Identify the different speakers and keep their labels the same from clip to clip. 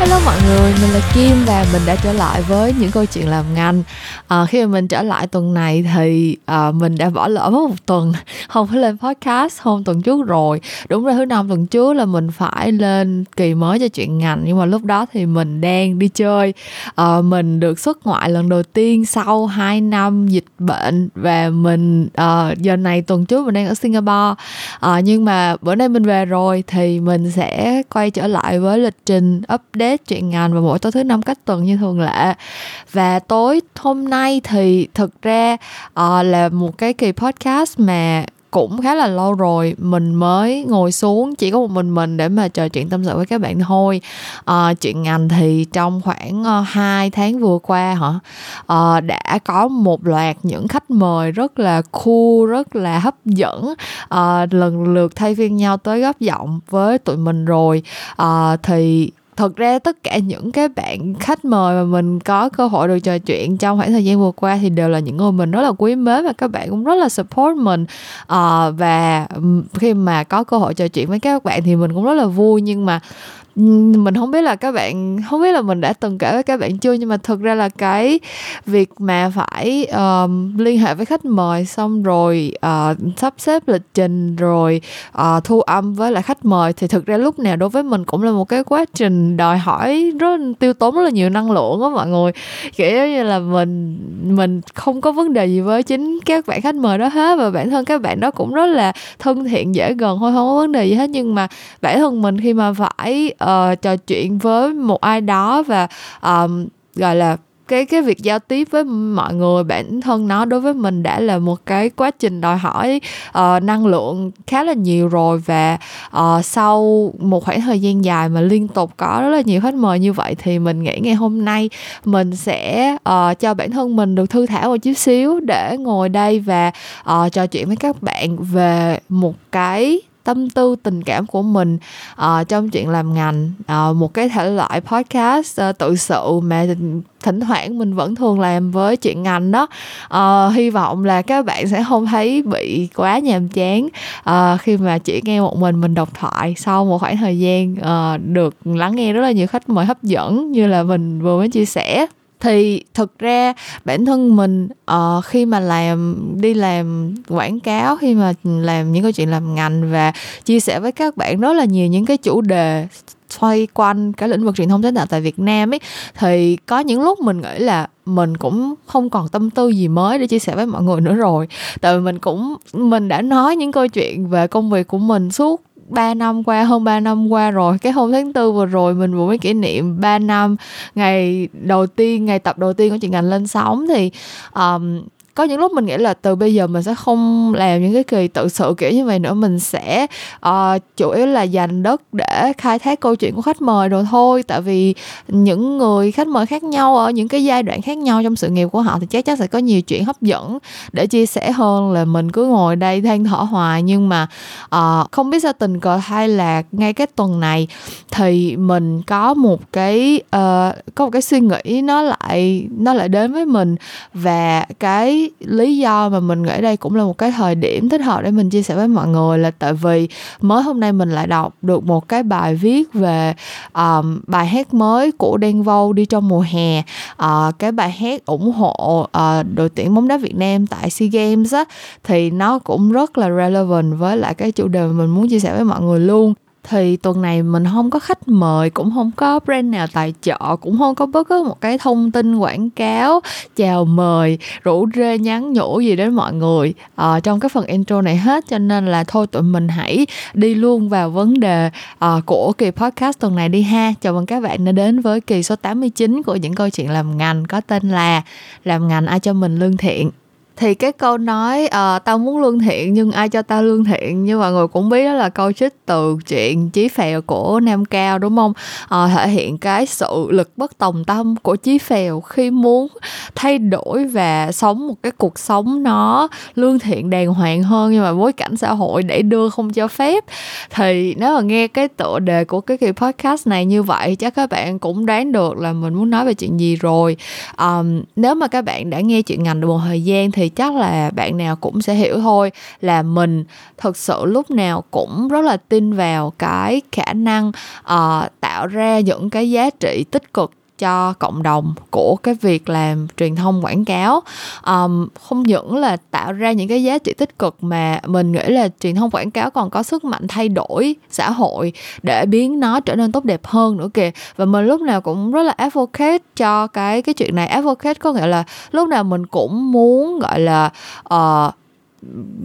Speaker 1: Hello mọi người, mình là Kim và mình đã trở lại với những câu chuyện làm ngành. À, khi mà mình trở lại tuần này thì à, mình đã bỏ lỡ mất một tuần không phải lên podcast hôm tuần trước rồi. Đúng là thứ năm tuần trước là mình phải lên kỳ mới cho chuyện ngành nhưng mà lúc đó thì mình đang đi chơi. À, mình được xuất ngoại lần đầu tiên sau 2 năm dịch bệnh và mình à, giờ này tuần trước mình đang ở Singapore. À, nhưng mà bữa nay mình về rồi thì mình sẽ quay trở lại với lịch trình update chuyện ngành và mỗi tối thứ năm cách tuần như thường lệ. Và tối hôm nay thì thực ra uh, là một cái kỳ podcast mà cũng khá là lâu rồi mình mới ngồi xuống chỉ có một mình mình để mà trò chuyện tâm sự với các bạn thôi. Ờ, à, chuyện ngành thì trong khoảng ờ, uh, 2 tháng vừa qua hả à, đã có một loạt những khách mời rất là cool rất là hấp dẫn à, lần lượt thay phiên nhau tới góp giọng với tụi mình rồi. À, thì thật ra tất cả những cái bạn khách mời mà mình có cơ hội được trò chuyện trong khoảng thời gian vừa qua thì đều là những người mình rất là quý mến và các bạn cũng rất là support mình. Uh, và khi mà có cơ hội trò chuyện với các bạn thì mình cũng rất là vui nhưng mà mình không biết là các bạn không biết là mình đã từng kể với các bạn chưa nhưng mà thực ra là cái việc mà phải um, liên hệ với khách mời xong rồi uh, sắp xếp lịch trình rồi uh, thu âm với lại khách mời thì thực ra lúc nào đối với mình cũng là một cái quá trình đòi hỏi rất tiêu tốn rất là nhiều năng lượng á mọi người. Kiểu như là mình mình không có vấn đề gì với chính các bạn khách mời đó hết và bản thân các bạn đó cũng rất là thân thiện dễ gần thôi không có vấn đề gì hết. Nhưng mà bản thân mình khi mà phải uh, trò chuyện với một ai đó và um, gọi là cái cái việc giao tiếp với mọi người bản thân nó đối với mình đã là một cái quá trình đòi hỏi uh, năng lượng khá là nhiều rồi và uh, sau một khoảng thời gian dài mà liên tục có rất là nhiều khách mời như vậy thì mình nghĩ ngày hôm nay mình sẽ uh, cho bản thân mình được thư thả một chút xíu để ngồi đây và uh, trò chuyện với các bạn về một cái tâm tư tình cảm của mình uh, trong chuyện làm ngành. Uh, một cái thể loại podcast uh, tự sự mà thỉnh thoảng mình vẫn thường làm với chuyện ngành đó. Uh, hy vọng là các bạn sẽ không thấy bị quá nhàm chán uh, khi mà chỉ nghe một mình mình độc thoại sau một khoảng thời gian uh, được lắng nghe rất là nhiều khách mời hấp dẫn như là mình vừa mới chia sẻ thì thực ra bản thân mình uh, khi mà làm đi làm quảng cáo khi mà làm những câu chuyện làm ngành và chia sẻ với các bạn rất là nhiều những cái chủ đề xoay quanh cái lĩnh vực truyền thông sáng tạo tại Việt Nam ấy thì có những lúc mình nghĩ là mình cũng không còn tâm tư gì mới để chia sẻ với mọi người nữa rồi. Tại vì mình cũng mình đã nói những câu chuyện về công việc của mình suốt 3 năm qua hơn 3 năm qua rồi. Cái hôm tháng tư vừa rồi mình vừa mới kỷ niệm 3 năm ngày đầu tiên ngày tập đầu tiên của chị ngành lên sóng thì um, có những lúc mình nghĩ là từ bây giờ mình sẽ không làm những cái kỳ tự sự kiểu như vậy nữa. Mình sẽ uh, chủ yếu là dành đất để khai thác câu chuyện của khách mời rồi thôi. Tại vì những người khách mời khác nhau ở những cái giai đoạn khác nhau trong sự nghiệp của họ thì chắc chắn sẽ có nhiều chuyện hấp dẫn để chia sẻ hơn là mình cứ ngồi đây than thở hoài. Nhưng mà uh, không biết sao tình cờ hay là ngay cái tuần này thì mình có một cái uh, có một cái suy nghĩ nó lại nó lại đến với mình. Và cái lý do mà mình nghĩ đây cũng là một cái thời điểm thích hợp để mình chia sẻ với mọi người là tại vì mới hôm nay mình lại đọc được một cái bài viết về um, bài hát mới của Đen Vâu đi trong mùa hè. Uh, cái bài hát ủng hộ uh, đội tuyển bóng đá Việt Nam tại SEA Games á thì nó cũng rất là relevant với lại cái chủ đề mà mình muốn chia sẻ với mọi người luôn thì tuần này mình không có khách mời cũng không có brand nào tài trợ cũng không có bất cứ một cái thông tin quảng cáo chào mời rủ rê nhắn nhủ gì đến mọi người. À, trong cái phần intro này hết cho nên là thôi tụi mình hãy đi luôn vào vấn đề à, của kỳ podcast tuần này đi ha. Chào mừng các bạn đã đến với kỳ số 89 của những câu chuyện làm ngành có tên là làm ngành ai cho mình lương thiện? Thì cái câu nói uh, tao muốn lương thiện nhưng ai cho tao lương thiện? Như mọi người cũng biết đó là câu trích từ chuyện chí phèo của nam cao đúng không? Uh, thể hiện cái sự lực bất tòng tâm của chí phèo khi muốn thay đổi và sống một cái cuộc sống nó lương thiện đàng hoàng hơn nhưng mà bối cảnh xã hội để đưa không cho phép. Thì nếu mà nghe cái tựa đề của cái kỳ podcast này như vậy chắc các bạn cũng đoán được là mình muốn nói về chuyện gì rồi. Um, nếu mà các bạn đã nghe chuyện ngành được một thời gian thì chắc là bạn nào cũng sẽ hiểu thôi là mình thực sự lúc nào cũng rất là tin vào cái khả năng uh, tạo ra những cái giá trị tích cực cho cộng đồng của cái việc làm truyền thông quảng cáo. Um, không những là tạo ra những cái giá trị tích cực mà mình nghĩ là truyền thông quảng cáo còn có sức mạnh thay đổi xã hội để biến nó trở nên tốt đẹp hơn nữa kìa. Và mình lúc nào cũng rất là advocate cho cái cái chuyện này. Advocate có nghĩa là lúc nào mình cũng muốn gọi là uh,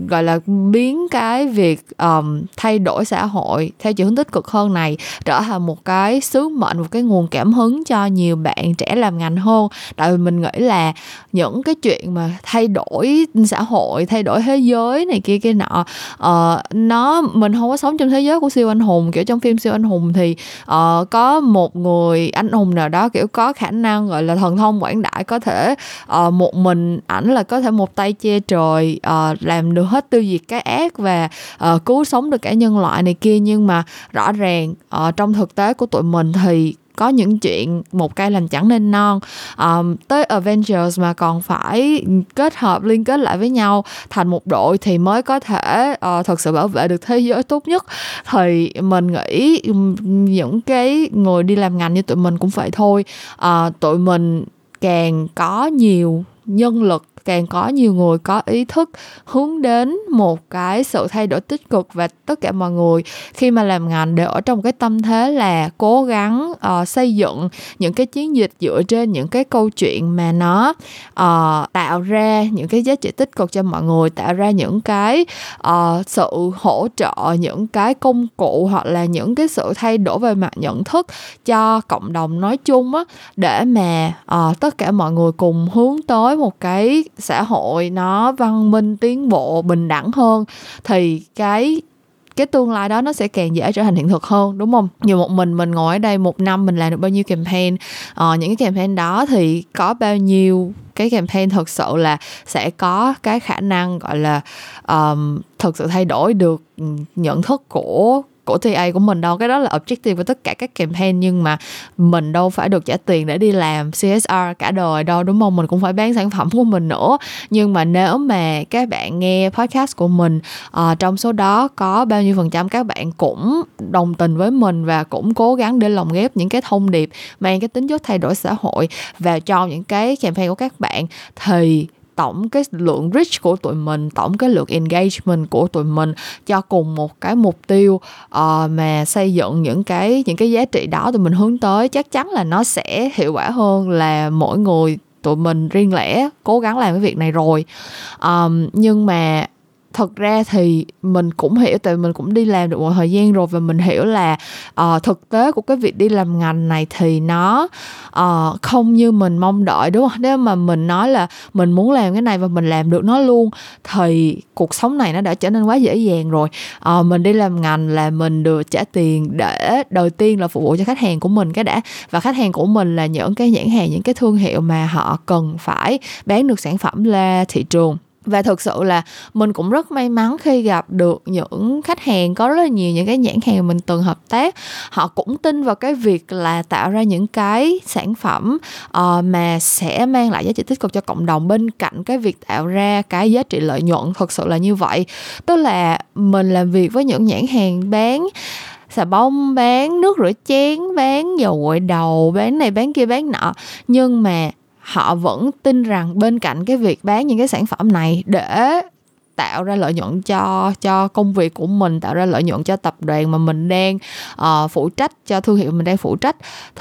Speaker 1: gọi là biến cái việc um, thay đổi xã hội theo chiều hướng tích cực hơn này trở thành một cái sứ mệnh một cái nguồn cảm hứng cho nhiều bạn trẻ làm ngành hơn. Tại vì mình nghĩ là những cái chuyện mà thay đổi xã hội thay đổi thế giới này kia kia nọ uh, nó mình không có sống trong thế giới của siêu anh hùng. Kiểu trong phim siêu anh hùng thì uh, có một người anh hùng nào đó kiểu có khả năng gọi là thần thông quảng đại có thể uh, một mình ảnh là có thể một tay che trời uh, làm được hết tiêu diệt cái ác và uh, cứu sống được cả nhân loại này kia. Nhưng mà rõ ràng uh, trong thực tế của tụi mình thì có những chuyện một cây làm chẳng nên non. Um, tới Avengers mà còn phải kết hợp liên kết lại với nhau thành một đội thì mới có thể uh, thật sự bảo vệ được thế giới tốt nhất. Thì mình nghĩ những cái người đi làm ngành như tụi mình cũng phải thôi. Uh, tụi mình càng có nhiều nhân lực càng có nhiều người có ý thức hướng đến một cái sự thay đổi tích cực và tất cả mọi người khi mà làm ngành đều ở trong cái tâm thế là cố gắng uh, xây dựng những cái chiến dịch dựa trên những cái câu chuyện mà nó uh, tạo ra những cái giá trị tích cực cho mọi người tạo ra những cái uh, sự hỗ trợ những cái công cụ hoặc là những cái sự thay đổi về mặt nhận thức cho cộng đồng nói chung á để mà uh, tất cả mọi người cùng hướng tới một cái xã hội nó văn minh tiến bộ bình đẳng hơn thì cái cái tương lai đó nó sẽ càng dễ trở thành hiện thực hơn đúng không? Nhiều một mình mình ngồi ở đây một năm mình làm được bao nhiêu campaign ờ, những cái campaign đó thì có bao nhiêu cái campaign thực sự là sẽ có cái khả năng gọi là um, thực sự thay đổi được ừ, nhận thức của của TA của mình đâu. Cái đó là objective của tất cả các campaign nhưng mà mình đâu phải được trả tiền để đi làm CSR cả đời đâu đúng không? Mình cũng phải bán sản phẩm của mình nữa. Nhưng mà nếu mà các bạn nghe podcast của mình uh, trong số đó có bao nhiêu phần trăm các bạn cũng đồng tình với mình và cũng cố gắng để lồng ghép những cái thông điệp mang cái tính chất thay đổi xã hội vào trong những cái campaign của các bạn thì tổng cái lượng reach của tụi mình tổng cái lượng engagement của tụi mình cho cùng một cái mục tiêu uh, mà xây dựng những cái những cái giá trị đó tụi mình hướng tới chắc chắn là nó sẽ hiệu quả hơn là mỗi người tụi mình riêng lẻ cố gắng làm cái việc này rồi. Um, nhưng mà thật ra thì mình cũng hiểu tại mình cũng đi làm được một thời gian rồi và mình hiểu là uh, thực tế của cái việc đi làm ngành này thì nó uh, không như mình mong đợi đúng không? Nếu mà mình nói là mình muốn làm cái này và mình làm được nó luôn thì cuộc sống này nó đã trở nên quá dễ dàng rồi. Uh, mình đi làm ngành là mình được trả tiền để đầu tiên là phục vụ cho khách hàng của mình cái đã. Và khách hàng của mình là những cái nhãn hàng những cái thương hiệu mà họ cần phải bán được sản phẩm ra thị trường và thực sự là mình cũng rất may mắn khi gặp được những khách hàng có rất là nhiều những cái nhãn hàng mình từng hợp tác. Họ cũng tin vào cái việc là tạo ra những cái sản phẩm uh, mà sẽ mang lại giá trị tích cực cho cộng đồng bên cạnh cái việc tạo ra cái giá trị lợi nhuận. Thực sự là như vậy. Tức là mình làm việc với những nhãn hàng bán xà bông bán nước rửa chén bán dầu gội đầu bán này bán kia bán nọ. Nhưng mà họ vẫn tin rằng bên cạnh cái việc bán những cái sản phẩm này để tạo ra lợi nhuận cho cho công việc của mình tạo ra lợi nhuận cho tập đoàn mà mình đang uh, phụ trách cho thương hiệu mình đang phụ trách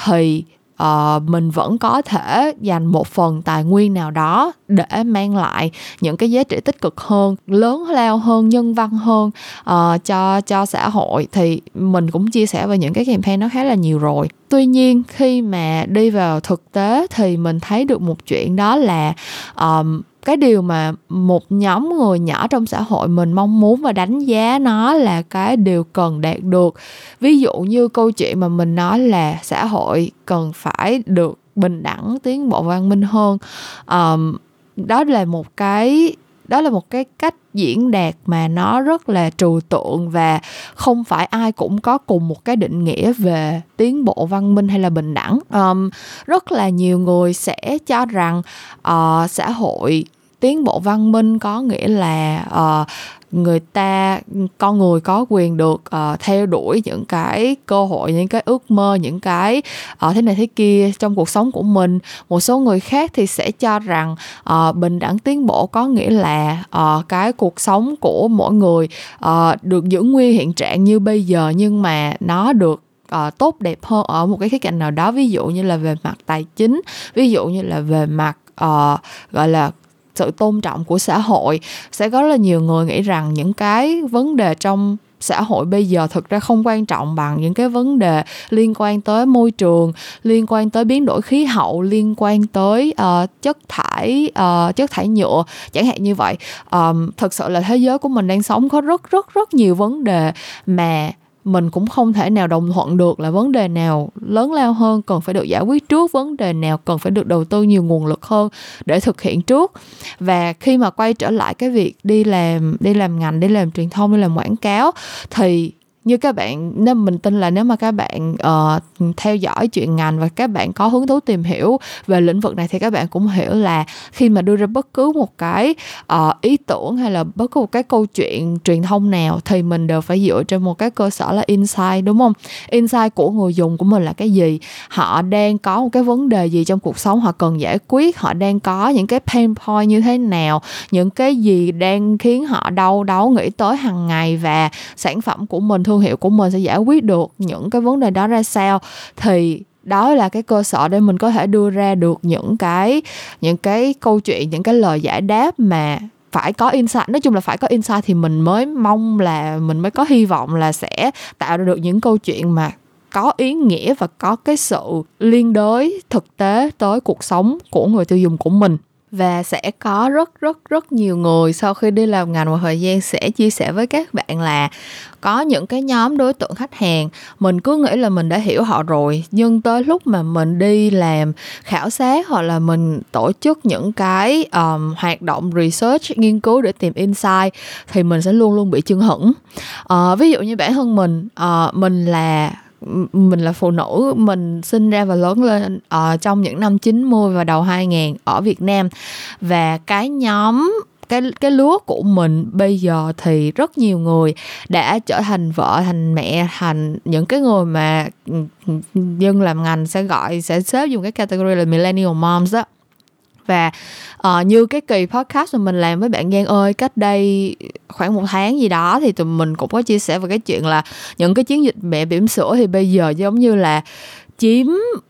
Speaker 1: thì uh, mình vẫn có thể dành một phần tài nguyên nào đó để mang lại những cái giá trị tích cực hơn lớn lao hơn nhân văn hơn uh, cho cho xã hội. Thì mình cũng chia sẻ về những cái campaign nó khá là nhiều rồi. Tuy nhiên khi mà đi vào thực tế thì mình thấy được một chuyện đó là um, cái điều mà một nhóm người nhỏ trong xã hội mình mong muốn và đánh giá nó là cái điều cần đạt được. Ví dụ như câu chuyện mà mình nói là xã hội cần phải được bình đẳng tiến bộ văn minh hơn. Um, đó là một cái đó là một cái cách diễn đạt mà nó rất là trừu tượng và không phải ai cũng có cùng một cái định nghĩa về tiến bộ văn minh hay là bình đẳng. Um, rất là nhiều người sẽ cho rằng uh, xã hội tiến bộ văn minh có nghĩa là uh, người ta con người có quyền được uh, theo đuổi những cái cơ hội những cái ước mơ những cái ở uh, thế này thế kia trong cuộc sống của mình. Một số người khác thì sẽ cho rằng uh, bình đẳng tiến bộ có nghĩa là uh, cái cuộc sống của mỗi người uh, được giữ nguyên hiện trạng như bây giờ nhưng mà nó được uh, tốt đẹp hơn ở một cái khía cạnh nào đó. Ví dụ như là về mặt tài chính ví dụ như là về mặt uh, gọi là sự tôn trọng của xã hội sẽ có rất là nhiều người nghĩ rằng những cái vấn đề trong xã hội bây giờ thực ra không quan trọng bằng những cái vấn đề liên quan tới môi trường liên quan tới biến đổi khí hậu liên quan tới uh, chất thải uh, chất thải nhựa chẳng hạn như vậy. Um, thực sự là thế giới của mình đang sống có rất rất rất nhiều vấn đề mà mình cũng không thể nào đồng thuận được là vấn đề nào lớn lao hơn, cần phải được giải quyết trước, vấn đề nào cần phải được đầu tư nhiều nguồn lực hơn để thực hiện trước. Và khi mà quay trở lại cái việc đi làm đi làm ngành, đi làm truyền thông, đi làm quảng cáo, thì như các bạn nên mình tin là nếu mà các bạn uh, theo dõi chuyện ngành và các bạn có hứng thú tìm hiểu về lĩnh vực này thì các bạn cũng hiểu là khi mà đưa ra bất cứ một cái uh, ý tưởng hay là bất cứ một cái câu chuyện truyền thông nào thì mình đều phải dựa trên một cái cơ sở là insight đúng không? Insight của người dùng của mình là cái gì? Họ đang có một cái vấn đề gì trong cuộc sống? Họ cần giải quyết họ đang có những cái pain point như thế nào? Những cái gì đang khiến họ đau đớn nghĩ tới hàng ngày và sản phẩm của mình? Thường thương hiệu của mình sẽ giải quyết được những cái vấn đề đó ra sao, thì đó là cái cơ sở để mình có thể đưa ra được những cái những cái câu chuyện, những cái lời giải đáp mà phải có insight. Nói chung là phải có insight thì mình mới mong là, mình mới có hy vọng là sẽ tạo ra được những câu chuyện mà có ý nghĩa và có cái sự liên đới thực tế tới cuộc sống của người tiêu dùng của mình và sẽ có rất rất rất nhiều người sau khi đi làm ngành một thời gian sẽ chia sẻ với các bạn là có những cái nhóm đối tượng khách hàng. Mình cứ nghĩ là mình đã hiểu họ rồi nhưng tới lúc mà mình đi làm khảo sát hoặc là mình tổ chức những cái um, hoạt động research nghiên cứu để tìm insight thì mình sẽ luôn luôn bị chưng hửng. Uh, ví dụ như bản thân mình uh, mình là mình là phụ nữ, mình sinh ra và lớn lên ở trong những năm 90 và đầu 2000 ở Việt Nam. Và cái nhóm, cái cái lứa của mình bây giờ thì rất nhiều người đã trở thành vợ, thành mẹ, thành những cái người mà ừ, ừ, dân làm ngành sẽ gọi, sẽ xếp dùng cái category là millennial moms đó và uh, như cái kỳ podcast mà mình làm với bạn Giang ơi cách đây khoảng một tháng gì đó thì tụi mình cũng có chia sẻ về cái chuyện là những cái chiến dịch mẹ bỉm sữa thì bây giờ giống như là chiếm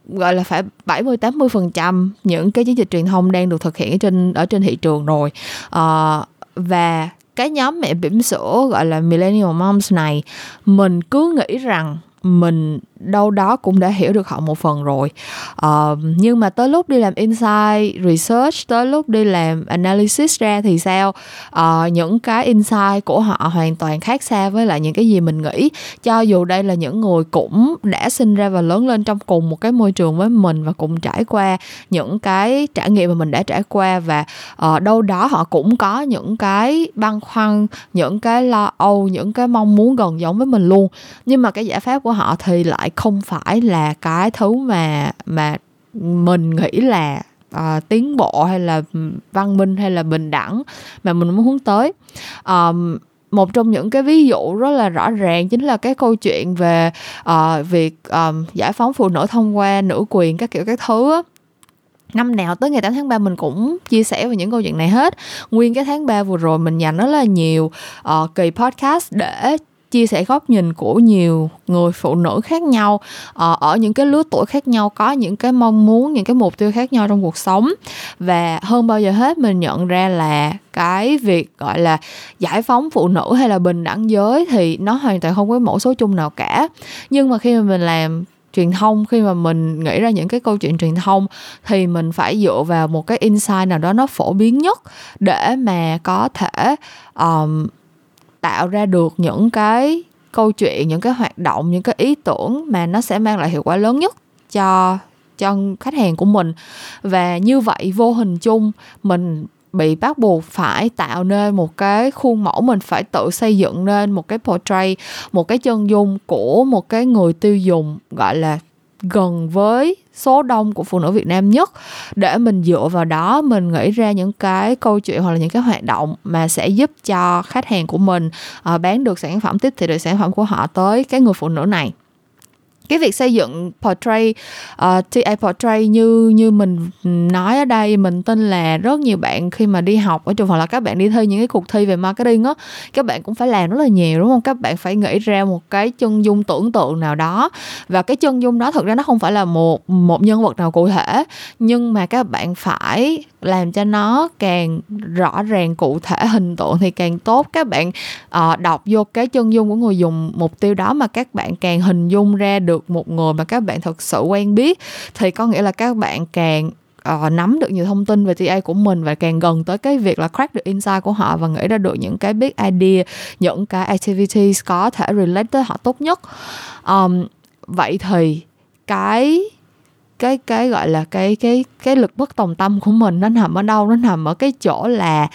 Speaker 1: gọi là phải 70 80 phần trăm những cái chiến dịch truyền thông đang được thực hiện ở trên ở trên thị trường rồi. Uh, và cái nhóm mẹ bỉm sữa gọi là millennial moms này mình cứ nghĩ rằng mình đâu đó cũng đã hiểu được họ một phần rồi. Uh, nhưng mà tới lúc đi làm insight research tới lúc đi làm analysis ra thì sao? Uh, những cái insight của họ hoàn toàn khác xa với lại những cái gì mình nghĩ. Cho dù đây là những người cũng đã sinh ra và lớn lên trong cùng một cái môi trường với mình và cùng trải qua những cái trải nghiệm mà mình đã trải qua và uh, đâu đó họ cũng có những cái băn khoăn những cái lo âu những cái mong muốn gần giống với mình luôn. Nhưng mà cái giải pháp của họ thì lại không phải là cái thứ mà mà mình nghĩ là uh, tiến bộ hay là văn minh hay là bình đẳng mà mình muốn hướng tới. Um, một trong những cái ví dụ rất là rõ ràng chính là cái câu chuyện về uh, việc um, giải phóng phụ nữ thông qua nữ quyền các kiểu các thứ á. Năm nào tới ngày 8 tháng 3 mình cũng chia sẻ về những câu chuyện này hết. Nguyên cái tháng 3 vừa rồi mình dành rất là nhiều uh, kỳ podcast để chia sẻ góc nhìn của nhiều người phụ nữ khác nhau uh, ở những cái lứa tuổi khác nhau có những cái mong muốn những cái mục tiêu khác nhau trong cuộc sống. Và hơn bao giờ hết mình nhận ra là cái việc gọi là giải phóng phụ nữ hay là bình đẳng giới thì nó hoàn toàn không có mẫu số chung nào cả. Nhưng mà khi mà mình làm truyền thông khi mà mình nghĩ ra những cái câu chuyện truyền thông thì mình phải dựa vào một cái insight nào đó nó phổ biến nhất để mà có thể um, tạo ra được những cái câu chuyện, những cái hoạt động, những cái ý tưởng mà nó sẽ mang lại hiệu quả lớn nhất cho cho khách hàng của mình. Và như vậy, vô hình chung, mình bị bắt buộc phải tạo nên một cái khuôn mẫu, mình phải tự xây dựng nên một cái portrait, một cái chân dung của một cái người tiêu dùng, gọi là gần với số đông của phụ nữ Việt Nam nhất. Để mình dựa vào đó mình nghĩ ra những cái câu chuyện hoặc là những cái hoạt động mà sẽ giúp cho khách hàng của mình uh, bán được sản phẩm tiếp thị được sản phẩm của họ tới cái người phụ nữ này cái việc xây dựng portrait uh, ờ, TA portrait như như mình nói ở đây mình tin là rất nhiều bạn khi mà đi học. Ở trường hoặc là các bạn đi thi những cái cuộc thi về marketing á các bạn cũng phải làm rất là nhiều đúng không? Các bạn phải nghĩ ra một cái chân dung tưởng tượng nào đó. Và cái chân dung đó thực ra nó không phải là một một nhân vật nào cụ thể nhưng mà các bạn phải làm cho nó càng rõ ràng cụ thể hình tượng thì càng tốt. Các bạn uh, đọc vô cái chân dung của người dùng mục tiêu đó mà các bạn càng hình dung ra được một người mà các bạn thật sự quen biết thì có nghĩa là các bạn càng uh, nắm được nhiều thông tin về TA của mình và càng gần tới cái việc là crack được insight của họ và nghĩ ra được những cái big idea những cái activities có thể relate tới họ tốt nhất. Um, vậy thì cái cái cái gọi là cái cái cái lực bất tòng tâm của mình nó nằm ở đâu nó nằm ở cái chỗ là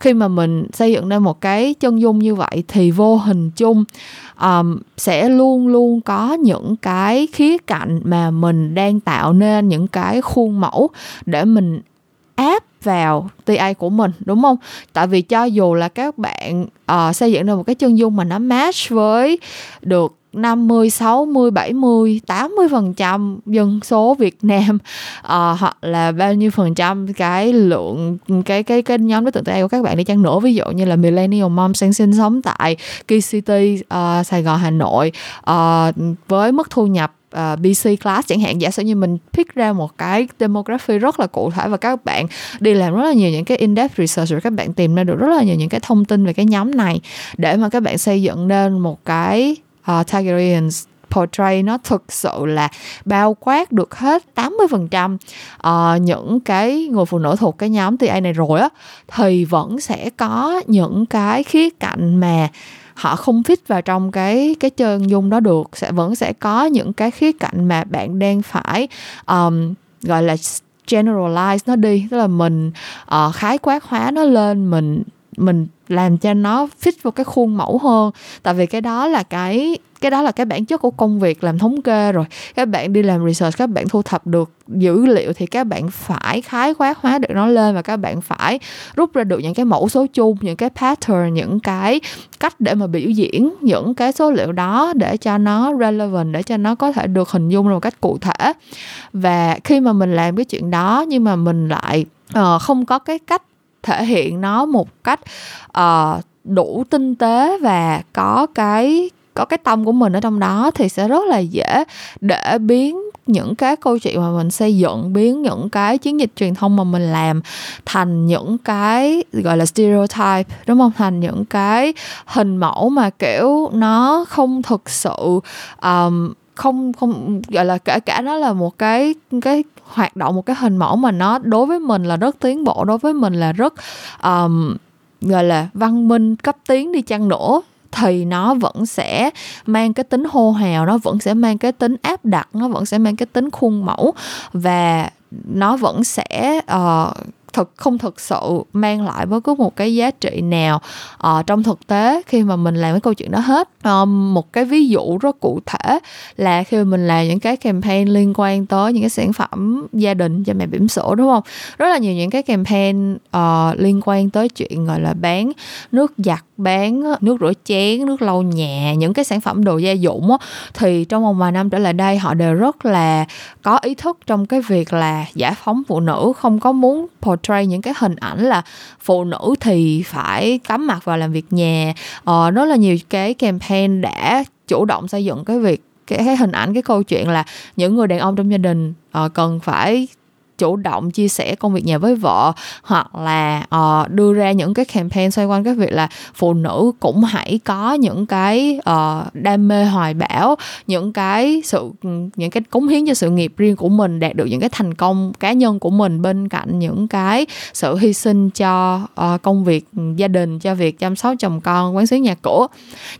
Speaker 1: khi mà mình xây dựng nên một cái chân dung như vậy thì vô hình chung um, sẽ luôn luôn có những cái khía cạnh mà mình đang tạo nên những cái khuôn mẫu để mình áp vào TA của mình đúng không? Tại vì cho dù là các bạn uh, xây dựng được một cái chân dung mà nó match với được 50, 60, 70, 80 phần trăm dân số Việt Nam uh, hoặc là bao nhiêu phần trăm cái lượng cái cái cái nhóm đối tượng trẻ của các bạn đi chăng nữa. Ví dụ như là millennial mom sinh sinh sống tại Key City uh, ờ, Sài Gòn Hà Nội uh, với mức thu nhập uh, BC class chẳng hạn. Giả sử như mình pick ra một cái demography rất là cụ thể và các bạn đi làm rất là nhiều những cái in-depth research rồi các bạn tìm ra được rất là nhiều những cái thông tin về cái nhóm này để mà các bạn xây dựng nên một cái uh, Targaryens portray nó thực sự là bao quát được hết 80% uh, ờ, những cái người phụ nữ thuộc cái nhóm TA này rồi á thì vẫn sẽ có những cái khía cạnh mà họ không fit vào trong cái cái chân dung đó được. Sẽ vẫn sẽ có những cái khía cạnh mà bạn đang phải um, gọi là generalize nó đi. Tức là mình uh, khái quát hóa nó lên mình mình làm cho nó fit vào cái khuôn mẫu hơn. Tại vì cái đó là cái cái đó là cái bản chất của công việc làm thống kê rồi. Các bạn đi làm research các bạn thu thập được dữ liệu thì các bạn phải khái quát hóa được nó lên và các bạn phải rút ra được những cái mẫu số chung những cái pattern những cái cách để mà biểu diễn những cái số liệu đó để cho nó relevant để cho nó có thể được hình dung một cách cụ thể. Và khi mà mình làm cái chuyện đó nhưng mà mình lại uh, không có cái cách thể hiện nó một cách uh, đủ tinh tế và có cái có cái tâm của mình ở trong đó thì sẽ rất là dễ để biến những cái câu chuyện mà mình xây dựng biến những cái chiến dịch truyền thông mà mình làm thành những cái gọi là stereotype đúng không? Thành những cái hình mẫu mà kiểu nó không thực sự um, không không gọi là kể cả nó là một cái cái hoạt động một cái hình mẫu mà nó đối với mình là rất tiến bộ đối với mình là rất um, gọi là văn minh cấp tiến đi chăng nữa thì nó vẫn sẽ mang cái tính hô hào nó vẫn sẽ mang cái tính áp đặt nó vẫn sẽ mang cái tính khuôn mẫu và nó vẫn sẽ uh, thực không thực sự mang lại với cứ một cái giá trị nào uh, trong thực tế khi mà mình làm cái câu chuyện đó hết. Um, một cái ví dụ rất cụ thể là khi mà mình làm những cái campaign liên quan tới những cái sản phẩm gia đình cho mẹ bỉm sữa đúng không? Rất là nhiều những cái campaign uh, liên quan tới chuyện gọi là bán nước giặt bán nước rửa chén nước lau nhà những cái sản phẩm đồ gia dụng á, thì trong vòng vài năm trở lại đây họ đều rất là có ý thức trong cái việc là giải phóng phụ nữ không có muốn portray những cái hình ảnh là phụ nữ thì phải cắm mặt vào làm việc nhà. Ờ, rất là nhiều cái campaign đã chủ động xây dựng cái việc cái, cái hình ảnh cái câu chuyện là những người đàn ông trong gia đình uh, cần phải chủ động chia sẻ công việc nhà với vợ hoặc là uh, đưa ra những cái campaign xoay quanh cái việc là phụ nữ cũng hãy có những cái uh, đam mê hoài bão những cái sự những cái cống hiến cho sự nghiệp riêng của mình đạt được những cái thành công cá nhân của mình bên cạnh những cái sự hy sinh cho uh, công việc gia đình cho việc chăm sóc chồng con quán xuyến nhà cửa.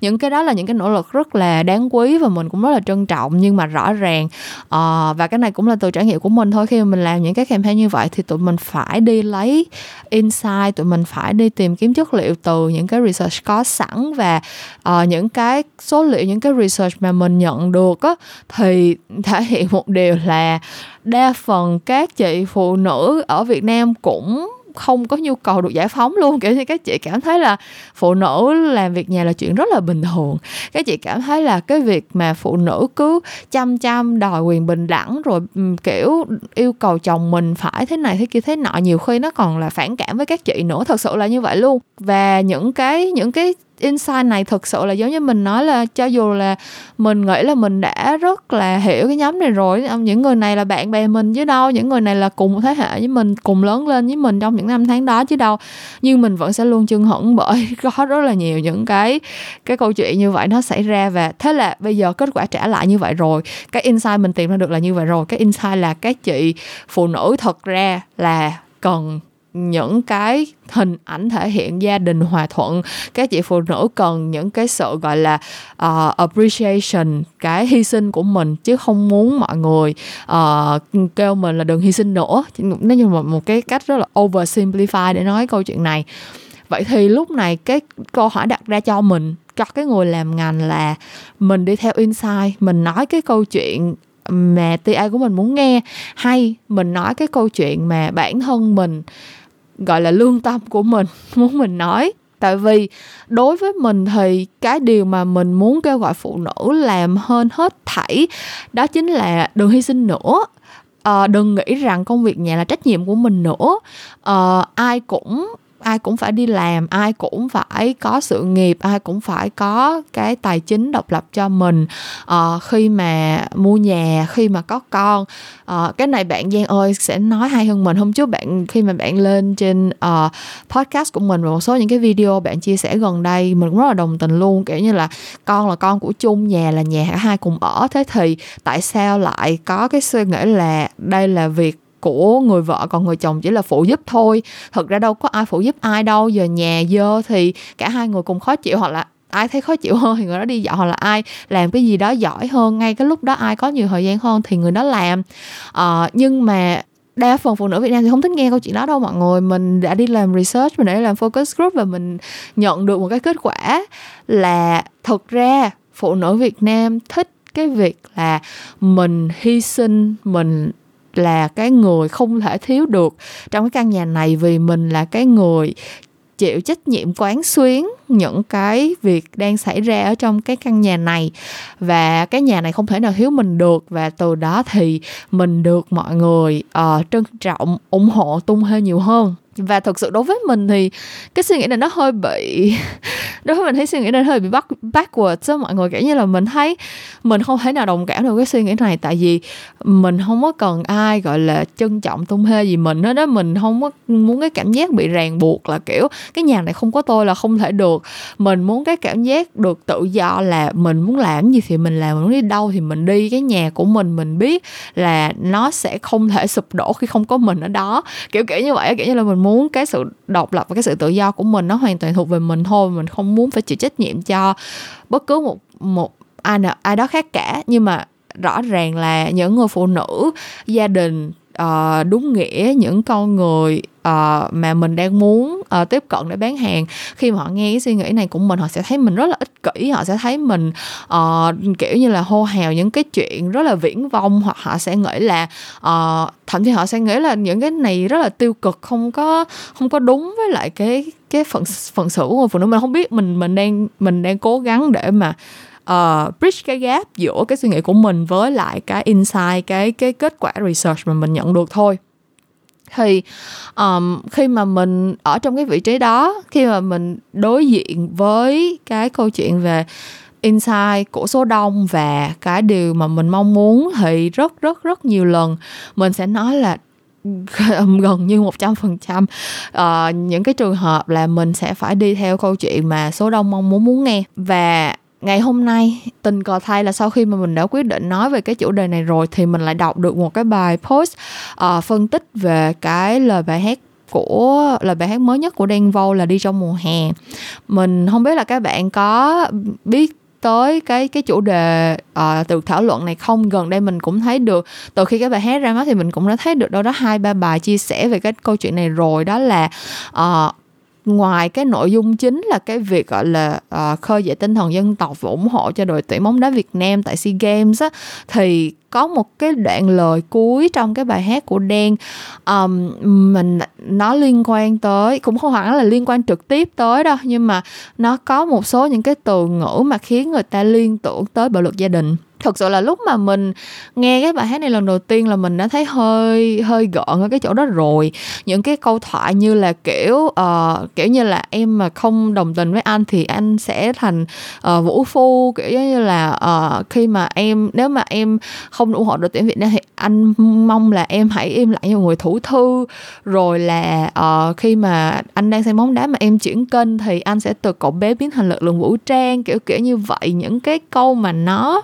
Speaker 1: Những cái đó là những cái nỗ lực rất là đáng quý và mình cũng rất là trân trọng nhưng mà rõ ràng uh, và cái này cũng là từ trải nghiệm của mình thôi khi mà mình làm những cái campaign như vậy thì tụi mình phải đi lấy insight tụi mình phải đi tìm kiếm chất liệu từ những cái research có sẵn và uh, những cái số liệu những cái research mà mình nhận được á thì thể hiện một điều là đa phần các chị phụ nữ ở Việt Nam cũng không có nhu cầu được giải phóng luôn. Kiểu như các chị cảm thấy là phụ nữ làm việc nhà là chuyện rất là bình thường. Các chị cảm thấy là cái việc mà phụ nữ cứ chăm chăm, đòi quyền bình đẳng, rồi kiểu yêu cầu chồng mình phải thế này thế kia thế nọ, nhiều khi nó còn là phản cảm với các chị nữa. Thật sự là như vậy luôn. Và những cái những cái insight này thực sự là giống như mình nói là cho dù là mình nghĩ là mình đã rất là hiểu cái nhóm này rồi những người này là bạn bè mình chứ đâu, những người này là cùng một thế hệ với mình, cùng lớn lên với mình trong những năm tháng đó chứ đâu. Nhưng mình vẫn sẽ luôn chưng hững bởi có rất là nhiều những cái cái câu chuyện như vậy nó xảy ra và thế là bây giờ kết quả trả lại như vậy rồi. Cái insight mình tìm ra được là như vậy rồi. Cái insight là các chị phụ nữ thật ra là cần những cái hình ảnh thể hiện gia đình hòa thuận các chị phụ nữ cần những cái sự gọi là uh, appreciation cái hy sinh của mình chứ không muốn mọi người uh, kêu mình là đừng hy sinh nữa. Nó như một, một cái cách rất là oversimplify để nói câu chuyện này. Vậy thì lúc này cái câu hỏi đặt ra cho mình cho cái người làm ngành là mình đi theo insight mình nói cái câu chuyện mà TA của mình muốn nghe hay mình nói cái câu chuyện mà bản thân mình gọi là lương tâm của mình muốn mình nói. Tại vì đối với mình thì cái điều mà mình muốn kêu gọi phụ nữ làm hơn hết thảy đó chính là đừng hy sinh nữa. À, đừng nghĩ rằng công việc nhà là trách nhiệm của mình nữa. À, ai cũng ai cũng phải đi làm ai cũng phải có sự nghiệp ai cũng phải có cái tài chính độc lập cho mình. À, khi mà mua nhà khi mà có con à, cái này bạn giang ơi sẽ nói hay hơn mình. Hôm trước bạn khi mà bạn lên trên uh, podcast của mình và một số những cái video bạn chia sẻ gần đây mình cũng rất là đồng tình luôn. Kiểu như là con là con của chung nhà là nhà cả hai cùng ở. Thế thì tại sao lại có cái suy nghĩ là đây là việc của người vợ còn người chồng chỉ là phụ giúp thôi. Thật ra đâu có ai phụ giúp ai đâu giờ nhà dơ thì cả hai người cùng khó chịu hoặc là ai thấy khó chịu hơn thì người đó đi dọn hoặc là ai làm cái gì đó giỏi hơn. Ngay cái lúc đó ai có nhiều thời gian hơn thì người đó làm. Uh, nhưng mà đa phần phụ nữ Việt Nam thì không thích nghe câu chuyện đó đâu mọi người. Mình đã đi làm research mình đã đi làm focus group và mình nhận được một cái kết quả là thực ra phụ nữ Việt Nam thích cái việc là mình hy sinh mình là cái người không thể thiếu được trong cái căn nhà này vì mình là cái người chịu trách nhiệm quán xuyến những cái việc đang xảy ra ở trong cái căn nhà này. Và cái nhà này không thể nào thiếu mình được. Và từ đó thì mình được mọi người uh, trân trọng ủng hộ tung hơi nhiều hơn và thực sự đối với mình thì cái suy nghĩ này nó hơi bị đối với mình thấy suy nghĩ này hơi bị back, backwards á, mọi người. Kiểu như là mình thấy mình không thể nào đồng cảm được cái suy nghĩ này, tại vì mình không có cần ai, gọi là, trân trọng tung hê gì mình hết đó mình không có muốn cái cảm giác bị ràng buộc là, kiểu, cái nhà này không có tôi là không thể được. Mình muốn cái cảm giác được tự do là mình muốn làm gì thì mình làm, mình muốn đi đâu thì mình đi. Cái nhà của mình mình biết là nó sẽ không thể sụp đổ khi không có mình ở đó. Kiểu kiểu như vậy kiểu như là mình muốn cái sự độc lập và cái sự tự do của mình nó hoàn toàn thuộc về mình thôi. Mình không muốn phải chịu trách nhiệm cho bất cứ một một ai nào ai đó khác cả. Nhưng mà rõ ràng là những người phụ nữ, gia đình uh, đúng nghĩa những con người uh, mà mình đang muốn uh, tiếp cận để bán hàng. Khi mà họ nghe cái suy nghĩ này của mình họ sẽ thấy mình rất là ích kỷ họ sẽ thấy mình uh, kiểu như là hô hào những cái chuyện rất là viễn vông hoặc họ sẽ nghĩ là uh, thậm chí họ sẽ nghĩ là những cái này rất là tiêu cực không có không có đúng với lại cái cái phần phần sự của người phụ nữ. Mình không biết mình mình đang mình đang cố gắng để mà uh, bridge cái gap giữa cái suy nghĩ của mình với lại cái insight cái cái kết quả research mà mình nhận được thôi. Thì um, khi mà mình ở trong cái vị trí đó khi mà mình đối diện với cái câu chuyện về insight của số đông và cái điều mà mình mong muốn thì rất rất rất nhiều lần mình sẽ nói là gần như một trăm phần trăm ờ, những cái trường hợp là mình sẽ phải đi theo câu chuyện mà số đông mong muốn muốn nghe. Và ngày hôm nay tình cờ thay là sau khi mà mình đã quyết định nói về cái chủ đề này rồi thì mình lại đọc được một cái bài post uh, phân tích về cái lời bài hát của lời bài hát mới nhất của Đen Vâu là đi trong mùa hè. Mình không biết là các bạn có biết tới cái cái chủ đề uh, từ thảo luận này không? Gần đây mình cũng thấy được từ khi cái bài hát ra mắt thì mình cũng đã thấy được đâu đó hai ba bài chia sẻ về cái câu chuyện này rồi. Đó là uh, ngoài cái nội dung chính là cái việc gọi là uh, khơi dậy tinh thần dân tộc và ủng hộ cho đội tuyển bóng đá Việt Nam tại SEA Games á thì có một cái đoạn lời cuối trong cái bài hát của Đen um, mình nó liên quan tới cũng không hẳn là liên quan trực tiếp tới đâu nhưng mà nó có một số những cái từ ngữ mà khiến người ta liên tưởng tới bạo lực gia đình thật sự là lúc mà mình nghe cái bài hát này lần đầu tiên là mình đã thấy hơi hơi gợn ở cái chỗ đó rồi. Những cái câu thoại như là kiểu uh, kiểu như là em mà không đồng tình với anh thì anh sẽ thành uh, vũ phu kiểu như là uh, khi mà em nếu mà em không ủng hộ đội tuyển Việt Nam thì anh mong là em hãy im lặng như một người thủ thư. Rồi là uh, khi mà anh đang xem bóng đá mà em chuyển kênh thì anh sẽ từ cậu bé biến thành lực lượng vũ trang kiểu kiểu như vậy. Những cái câu mà nó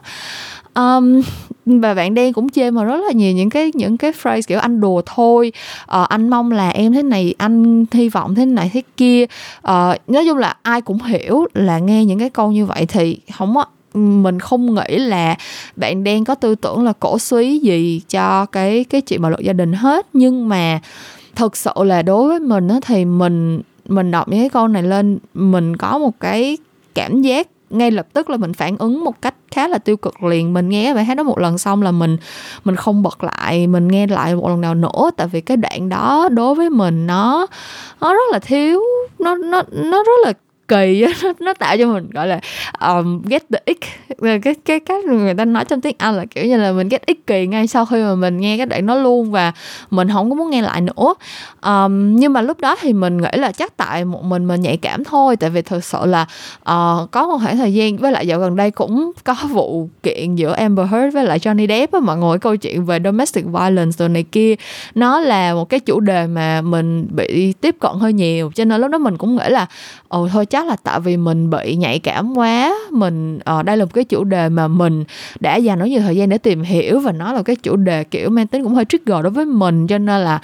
Speaker 1: um, và bạn đen cũng chê mà rất là nhiều những cái những cái phrase kiểu anh đùa thôi uh, anh mong là em thế này anh hy vọng thế này thế kia. Uh, nói chung là ai cũng hiểu là nghe những cái câu như vậy thì không có mình không nghĩ là bạn đen có tư tưởng là cổ suý gì cho cái cái chuyện bạo lực gia đình hết. Nhưng mà thực sự là đối với mình á thì mình mình đọc những cái câu này lên mình có một cái cảm giác ngay lập tức là mình phản ứng một cách khá là tiêu cực liền. Mình nghe bài hát đó một lần xong là mình mình không bật lại, mình nghe lại một lần nào nữa. Tại vì cái đoạn đó đối với mình nó nó rất là thiếu, nó nó nó rất là kỳ nó, nó tạo cho mình gọi là um, get the ick cái cái cái người ta nói trong tiếng Anh là kiểu như là mình get kỳ ngay sau khi mà mình nghe cái đoạn đó luôn và mình không có muốn nghe lại nữa. Um, nhưng mà lúc đó thì mình nghĩ là chắc tại một mình mình nhạy cảm thôi tại vì thực sự là uh, có một khoảng thời gian với lại dạo gần đây cũng có vụ kiện giữa Amber Heard với lại Johnny Depp á mọi người câu chuyện về domestic violence rồi này kia. Nó là một cái chủ đề mà mình bị tiếp cận hơi nhiều cho nên lúc đó mình cũng nghĩ là ồ thôi chắc là tại vì mình bị nhạy cảm quá. Mình ở uh, đây là một cái chủ đề mà mình đã dành rất nhiều thời gian để tìm hiểu và nó là cái chủ đề kiểu mang tính cũng hơi trigger đối với mình cho nên là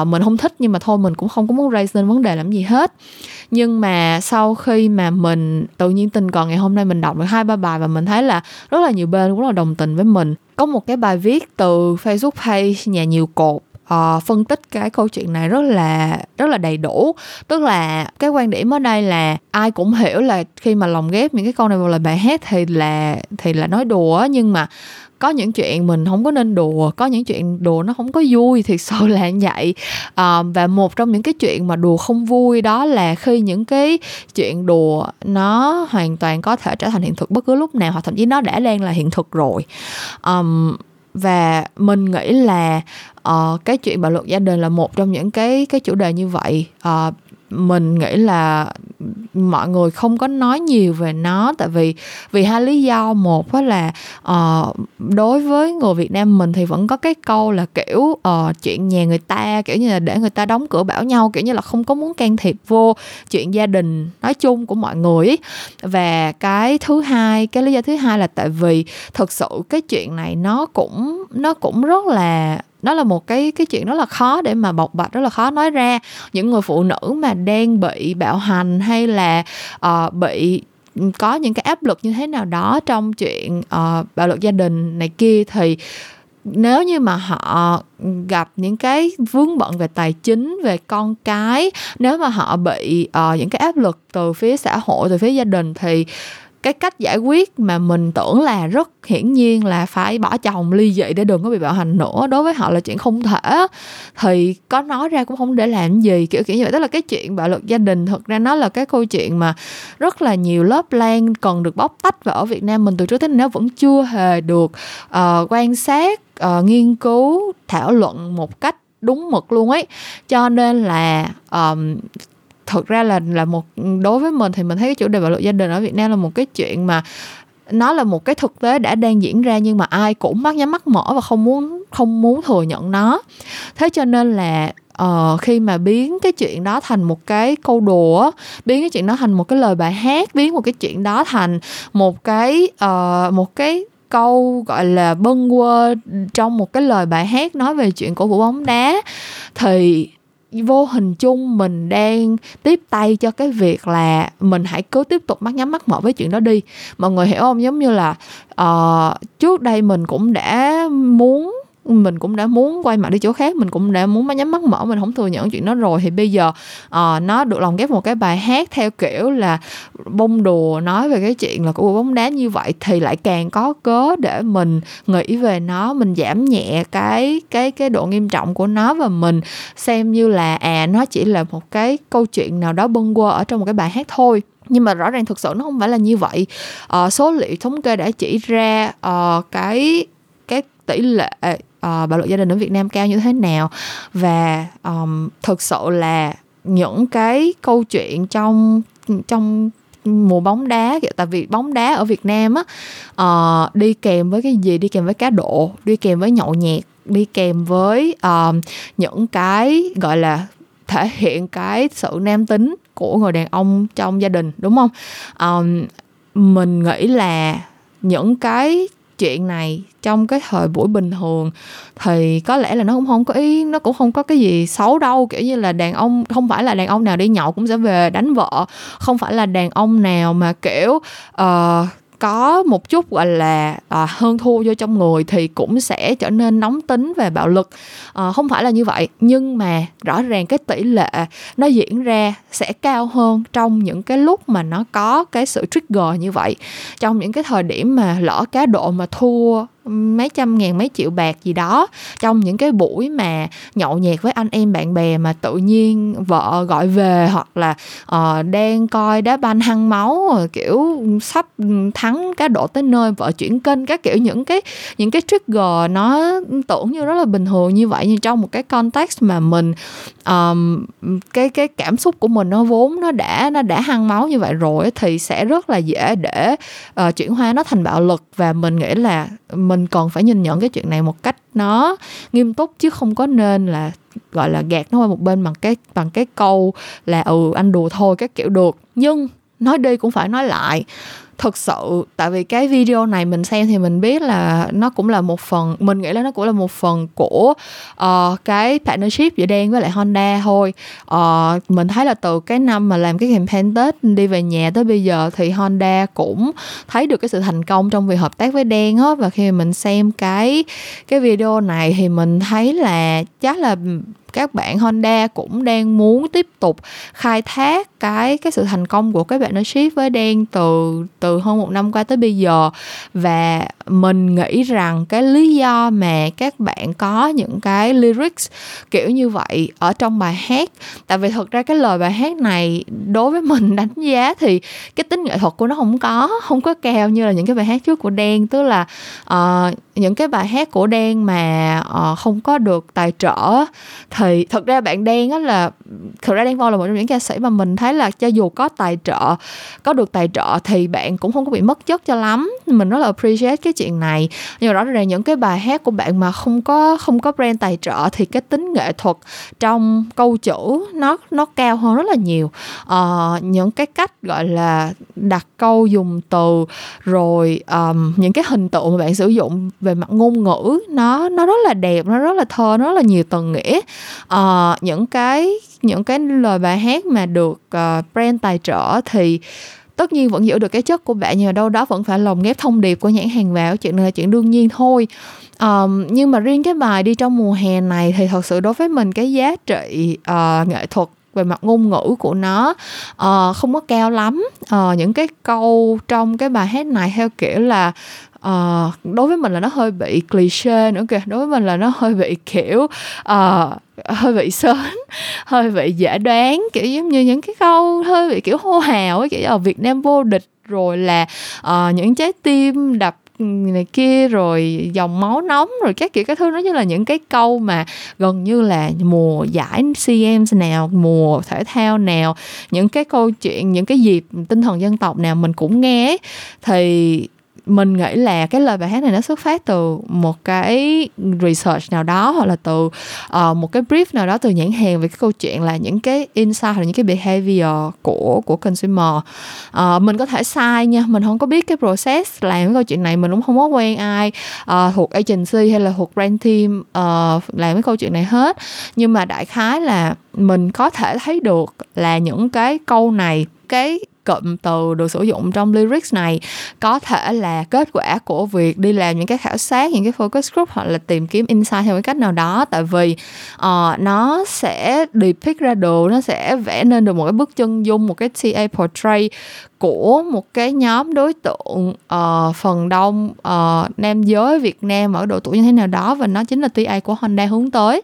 Speaker 1: uh, mình không thích nhưng mà thôi mình cũng không có muốn raise lên vấn đề làm gì hết. Nhưng mà sau khi mà mình tự nhiên tình còn ngày hôm nay mình đọc được hai ba bài và mình thấy là rất là nhiều bên cũng là đồng tình với mình. Có một cái bài viết từ Facebook page nhà nhiều cột uh, phân tích cái câu chuyện này rất là rất là đầy đủ. Tức là cái quan điểm ở đây là ai cũng hiểu là khi mà lồng ghép những cái câu này vào lời bài hát thì là thì là nói đùa nhưng mà có những chuyện mình không có nên đùa có những chuyện đùa nó không có vui thì sự là như vậy? À, và một trong những cái chuyện mà đùa không vui đó là khi những cái chuyện đùa nó hoàn toàn có thể trở thành hiện thực bất cứ lúc nào hoặc thậm chí nó đã đang là hiện thực rồi. Um, và mình nghĩ là uh, cái chuyện bạo lực gia đình là một trong những cái cái chủ đề như vậy. Uh, mình nghĩ là mọi người không có nói nhiều về nó tại vì vì hai lý do một đó là uh, đối với người Việt Nam mình thì vẫn có cái câu là kiểu uh, chuyện nhà người ta kiểu như là để người ta đóng cửa bảo nhau kiểu như là không có muốn can thiệp vô chuyện gia đình nói chung của mọi người ấy. và cái thứ hai cái lý do thứ hai là tại vì thực sự cái chuyện này nó cũng nó cũng rất là nó là một cái cái chuyện rất là khó để mà bộc bạch rất là khó nói ra. Những người phụ nữ mà đang bị bạo hành hay là uh, bị có những cái áp lực như thế nào đó trong chuyện uh, bạo lực gia đình này kia thì nếu như mà họ gặp những cái vướng bận về tài chính về con cái nếu mà họ bị uh, những cái áp lực từ phía xã hội từ phía gia đình thì cái cách giải quyết mà mình tưởng là rất hiển nhiên là phải bỏ chồng ly dị để đừng có bị bạo hành nữa. Đối với họ là chuyện không thể. Thì có nói ra cũng không để làm gì kiểu kiểu như vậy. Tức là cái chuyện bạo lực gia đình thực ra nó là cái câu chuyện mà rất là nhiều lớp lan cần được bóc tách và ở Việt Nam mình từ trước tới nay nó vẫn chưa hề được uh, quan sát uh, nghiên cứu thảo luận một cách đúng mực luôn ấy. Cho nên là um, thực ra là là một đối với mình thì mình thấy cái chủ đề bạo lực gia đình ở Việt Nam là một cái chuyện mà nó là một cái thực tế đã đang diễn ra nhưng mà ai cũng mắt nhắm mắt mở và không muốn không muốn thừa nhận nó. Thế cho nên là uh, khi mà biến cái chuyện đó thành một cái câu đùa biến cái chuyện đó thành một cái lời bài hát biến một cái chuyện đó thành một cái uh, một cái câu gọi là bâng quơ trong một cái lời bài hát nói về chuyện của vũ bóng đá thì vô hình chung mình đang tiếp tay cho cái việc là mình hãy cứ tiếp tục mắt nhắm mắt mở với chuyện đó đi. Mọi người hiểu không? Giống như là uh, trước đây mình cũng đã muốn mình cũng đã muốn quay mặt đi chỗ khác mình cũng đã muốn nhắm mắt mở mình không thừa nhận chuyện đó rồi. Thì bây giờ uh, nó được lồng ghép một cái bài hát theo kiểu là bông đùa nói về cái chuyện là của bóng đá như vậy thì lại càng có cớ để mình nghĩ về nó mình giảm nhẹ cái cái cái độ nghiêm trọng của nó và mình xem như là à nó chỉ là một cái câu chuyện nào đó bâng quơ ở trong một cái bài hát thôi. Nhưng mà rõ ràng thực sự nó không phải là như vậy. Uh, số liệu thống kê đã chỉ ra uh, cái cái tỷ lệ uh, bạo lực gia đình ở Việt Nam cao như thế nào. Và um, thực sự là những cái câu chuyện trong trong mùa bóng đá tại vì bóng đá ở Việt Nam á uh, đi kèm với cái gì? Đi kèm với cá độ đi kèm với nhậu nhẹt đi kèm với uh, những cái gọi là thể hiện cái sự nam tính của người đàn ông trong gia đình đúng không? Um, mình nghĩ là những cái chuyện này trong cái thời buổi bình thường thì có lẽ là nó cũng không có ý nó cũng không có cái gì xấu đâu. Kiểu như là đàn ông không phải là đàn ông nào đi nhậu cũng sẽ về đánh vợ không phải là đàn ông nào mà kiểu uh, có một chút gọi là à, hơn thua vô trong người thì cũng sẽ trở nên nóng tính về bạo lực. À, không phải là như vậy nhưng mà rõ ràng cái tỷ lệ nó diễn ra sẽ cao hơn trong những cái lúc mà nó có cái sự trigger như vậy. Trong những cái thời điểm mà lỡ cá độ mà thua mấy trăm ngàn mấy triệu bạc gì đó trong những cái buổi mà nhậu nhẹt với anh em bạn bè mà tự nhiên vợ gọi về hoặc là uh, đang coi đá banh hăng máu kiểu sắp thắng cá độ tới nơi vợ chuyển kênh các kiểu. Những cái những cái trigger nó tưởng như rất là bình thường như vậy nhưng trong một cái context mà mình um, cái cái cảm xúc của mình nó vốn nó đã nó đã hăng máu như vậy rồi thì sẽ rất là dễ để uh, chuyển hóa nó thành bạo lực. Và mình nghĩ là mình mình còn phải nhìn nhận cái chuyện này một cách nó nghiêm túc chứ không có nên là, gọi là, gạt nó qua một bên bằng cái bằng cái câu là ừ anh đùa thôi các kiểu được. Nhưng nói đi cũng phải nói lại thực sự tại vì cái video này mình xem thì mình biết là nó cũng là một phần mình nghĩ là nó cũng là một phần của uh, cái partnership giữa đen với lại honda thôi. Uh, mình thấy là từ cái năm mà làm cái campaign tết đi về nhà tới bây giờ thì honda cũng thấy được cái sự thành công trong việc hợp tác với đen á. Và khi mình xem cái cái video này thì mình thấy là chắc là các bạn Honda cũng đang muốn tiếp tục khai thác cái cái sự thành công của cái partnership với Đen từ từ hơn một năm qua tới bây giờ. Và mình nghĩ rằng cái lý do mà các bạn có những cái lyrics kiểu như vậy ở trong bài hát tại vì thực ra cái lời bài hát này đối với mình đánh giá thì cái tính nghệ thuật của nó không có không có cao như là những cái bài hát trước của đen. Tức là uh, những cái bài hát của đen mà uh, không có được tài trợ thì thật ra bạn đen á là thật ra đen vâu là một trong những ca sĩ mà mình thấy là cho dù có tài trợ có được tài trợ thì bạn cũng không có bị mất chất cho lắm. Mình rất là appreciate cái chuyện này. Nhưng mà rõ ràng những cái bài hát của bạn mà không có không có brand tài trợ thì cái tính nghệ thuật trong câu chữ nó nó cao hơn rất là nhiều. Uh, những cái cách gọi là đặt câu dùng từ rồi um, những cái hình tượng mà bạn sử dụng về mặt ngôn ngữ nó nó rất là đẹp nó rất là thơ nó rất là nhiều tầng nghĩa. Uh, những cái những cái lời bài hát mà được uh, brand tài trợ thì tất nhiên vẫn giữ được cái chất của bạn nhưng mà đâu đó vẫn phải lồng ghép thông điệp của nhãn hàng vào chuyện này là chuyện đương nhiên thôi. Um, nhưng mà riêng cái bài đi trong mùa hè này thì thật sự đối với mình cái giá trị uh, nghệ thuật về mặt ngôn ngữ của nó. Uh, không có cao lắm. Uh, những cái câu trong cái bài hát này theo kiểu là uh, đối với mình là nó hơi bị cliché nữa kìa. Đối với mình là nó hơi bị kiểu uh, hơi bị sớm hơi bị dễ đoán kiểu giống như những cái câu hơi bị kiểu hô hào ấy kiểu ở Việt Nam vô địch rồi là uh, những trái tim đập này kia, rồi dòng máu nóng, rồi các kiểu các thứ. Nó như là những cái câu mà gần như là mùa giải CM nào, mùa thể thao nào, những cái câu chuyện, những cái dịp tinh thần dân tộc nào mình cũng nghe thì mình nghĩ là cái lời bài hát này nó xuất phát từ một cái research nào đó hoặc là từ uh, một cái brief nào đó từ nhãn hàng về cái câu chuyện là những cái insight hoặc là những cái behavior của của consumer. Uh, mình có thể sai nha mình không có biết cái process làm cái câu chuyện này mình cũng không có quen ai uh, thuộc agency hay là thuộc brand team uh, làm cái câu chuyện này hết. Nhưng mà đại khái là mình có thể thấy được là những cái câu này cái cụm từ được sử dụng trong lyrics này. Có thể là kết quả của việc đi làm những cái khảo sát những cái focus group hoặc là tìm kiếm insight theo cái cách nào đó. Tại vì uh, nó sẽ depict ra đồ, nó sẽ vẽ nên được một cái bức chân dung một cái TA portray của một cái nhóm đối tượng uh, phần đông uh, nam giới Việt Nam ở độ tuổi như thế nào đó. Và nó chính là TA của Honda hướng tới.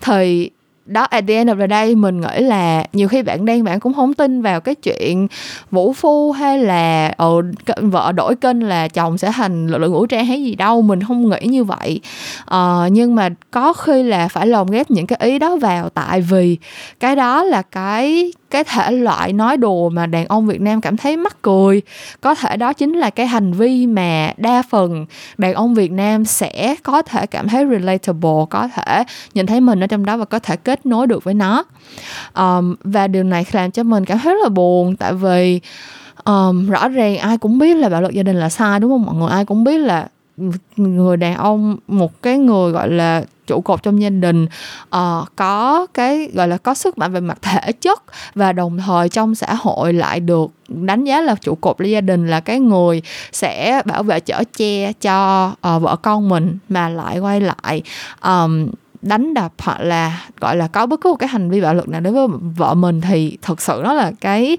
Speaker 1: Thì đó at the end of the day mình nghĩ là nhiều khi bạn đang bạn cũng không tin vào cái chuyện vũ phu hay là ừ, vợ đổi kênh là chồng sẽ thành lực lượng vũ trang hay gì đâu. Mình không nghĩ như vậy. Ờ, nhưng mà có khi là phải lồng ghép những cái ý đó vào. Tại vì cái đó là cái cái thể loại nói đùa mà đàn ông Việt Nam cảm thấy mắc cười. Có thể đó chính là cái hành vi mà đa phần đàn ông Việt Nam sẽ có thể cảm thấy relatable có thể nhìn thấy mình ở trong đó và có thể kết nối được với nó. Um, và điều này làm cho mình cảm thấy rất là buồn tại vì um, rõ ràng ai cũng biết là bạo lực gia đình là sai đúng không? Mọi người ai cũng biết là người đàn ông một cái người gọi là trụ cột trong gia đình uh, có cái gọi là có sức mạnh về mặt thể chất và đồng thời trong xã hội lại được đánh giá là trụ cột gia đình là cái người sẽ bảo vệ chở che cho uh, vợ con mình mà lại quay lại um, đánh đập hoặc là gọi là có bất cứ một cái hành vi bạo lực nào đối với vợ mình thì thật sự nó là cái